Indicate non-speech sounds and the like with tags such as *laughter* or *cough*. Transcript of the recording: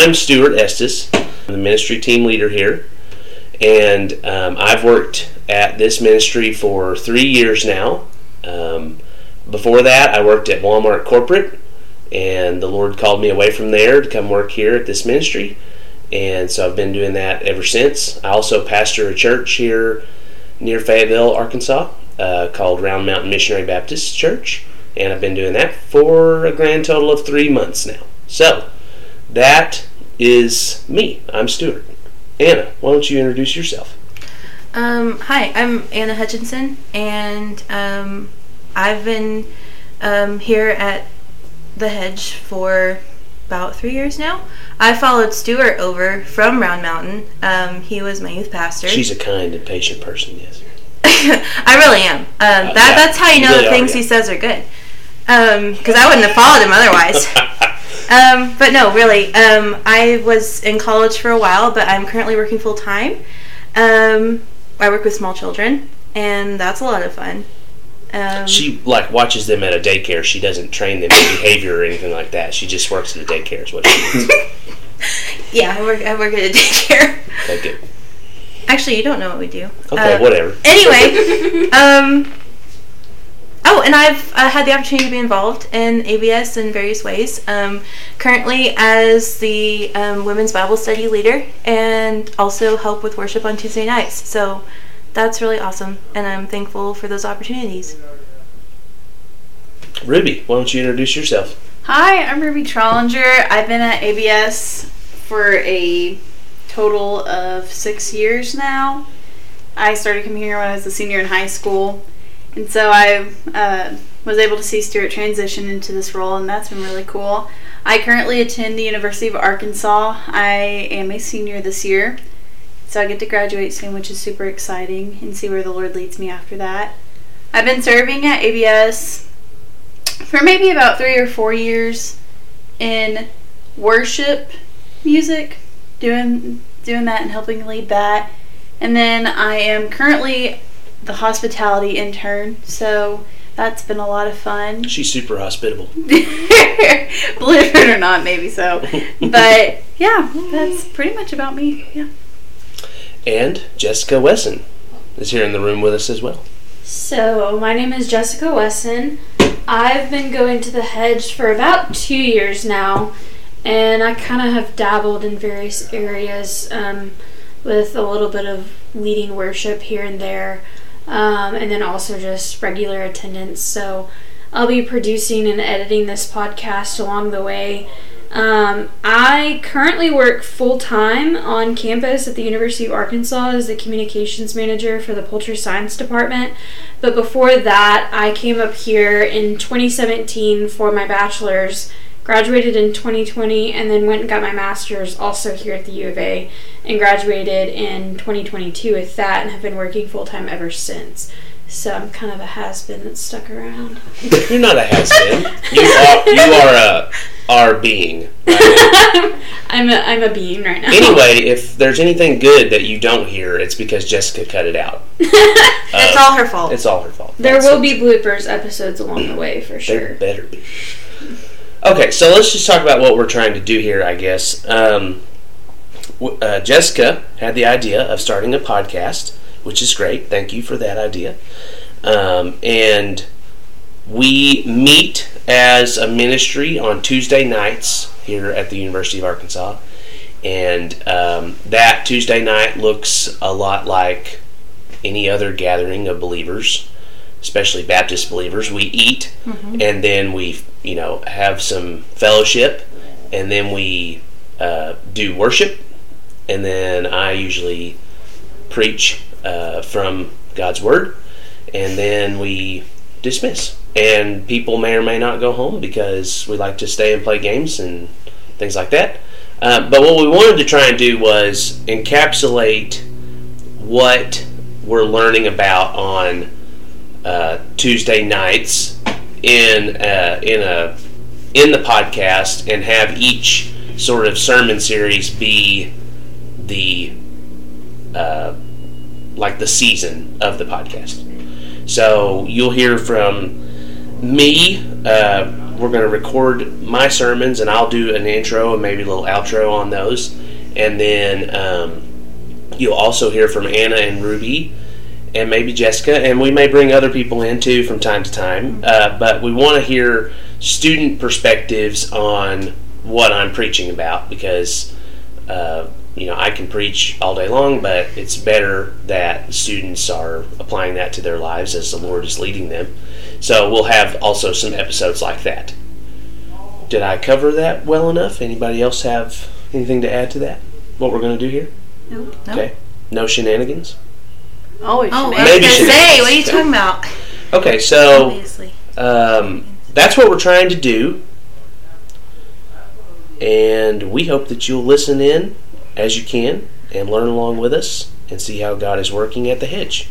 I'm Stuart Estes, I'm the ministry team leader here, and um, I've worked at this ministry for three years now. Um, before that, I worked at Walmart corporate, and the Lord called me away from there to come work here at this ministry, and so I've been doing that ever since. I also pastor a church here near Fayetteville, Arkansas, uh, called Round Mountain Missionary Baptist Church, and I've been doing that for a grand total of three months now. So that is me. I'm Stuart. Anna, why don't you introduce yourself? Um, hi, I'm Anna Hutchinson, and um, I've been um, here at the Hedge for about three years now. I followed Stuart over from Round Mountain. Um, he was my youth pastor. She's a kind and patient person, yes. *laughs* I really am. Um, that, yeah, that's how you you know really the are, things yeah. he says are good. Because I wouldn't have followed him otherwise. *laughs* Um, but no, really. Um, I was in college for a while, but I'm currently working full time. Um, I work with small children, and that's a lot of fun. Um, She like watches them at a daycare. She doesn't train them in behavior or anything like that. She just works at a daycare. Is what she does. *laughs* yeah, I work. I work at a daycare. Okay, good. Actually, you don't know what we do. Okay, Uh, whatever. Anyway, *laughs* um, oh, and I've uh, had the opportunity to be involved in ABS in various ways. Um, currently, as the um, women's Bible study leader, and also help with worship on Tuesday nights. So that's really awesome, and I'm thankful for those opportunities. Ruby, why don't you introduce yourself? Hi, I'm Ruby Trollinger. I've been at ABS for a total of six years now. I started coming here when I was a senior in high school, and so I uh, was able to see Stuart transition into this role, and that's been really cool. I currently attend the University of Arkansas. I am a senior this year, so I get to graduate soon, which is super exciting, and see where the Lord leads me after that. I've been serving at ABS for maybe about three or four years in worship music, doing doing that and helping lead that. And then I am currently the hospitality intern, so that's been a lot of fun. *laughs* She's super hospitable. Believe it or not, maybe so. *laughs* But yeah, that's pretty much about me. Yeah. And Jessica Wesson is here in the room with us as well. So, my name is Jessica Wesson. I've been going to the hedge for about two years now, and I kind of have dabbled in various areas um, with a little bit of leading worship here and there, um, and then also just regular attendance. So, I'll be producing and editing this podcast along the way. Um, I currently work full time on campus at the University of Arkansas as the communications manager for the poultry science department. But before that, I came up here in 2017 for my bachelor's, graduated in 2020, and then went and got my master's also here at the U of A, and graduated in 2022 with that, and have been working full time ever since. So I'm kind of a has been that's stuck around. *laughs* You're not a has been. You are you are a are being. Right? *laughs* I'm a I'm a being right now. anyway, if there's anything good that you don't hear, it's because Jessica cut it out. *laughs* it's uh, all her fault. It's all her fault. there That's will it. be bloopers episodes along the way for There sure. better be. Okay, so let's just talk about what we're trying to do here, I guess. Um, uh, Jessica had the idea of starting a podcast, which is great. Thank you for that idea. Um, and we meet as a ministry on Tuesday nights here at the University of Arkansas. And um, that Tuesday night looks a lot like any other gathering of believers, especially Baptist believers. We eat and then we, you know, have some fellowship and then we uh, do worship. And then I usually preach uh, from God's Word. And then we dismiss. And people may or may not go home because we like to stay and play games and things like that. Uh, but what we wanted to try and do was encapsulate what we're learning about on uh, Tuesday nights in uh, in a in the podcast and have each sort of sermon series be the uh, like the season of the podcast. So you'll hear from me uh, we're going to record my sermons, and I'll do an intro and maybe a little outro on those. And then um, you'll also hear from Anna and Ruby, and maybe Jessica, and we may bring other people in too from time to time. Uh, but we want to hear student perspectives on what I'm preaching about because. Uh, you know, I can preach all day long, but it's better that students are applying that to their lives as the Lord is leading them. So we'll have also some episodes like that. Did I cover that well enough? Anybody else have anything to add to that? What we're going to do here? Nope. Okay. No shenanigans? Always. Oh, I was shenanigans. Maybe gonna should- say, what are you talking about? Okay, so Obviously. um, that's what we're trying to do. And we hope that you'll listen in as you can and learn along with us and see how God is working at the hedge.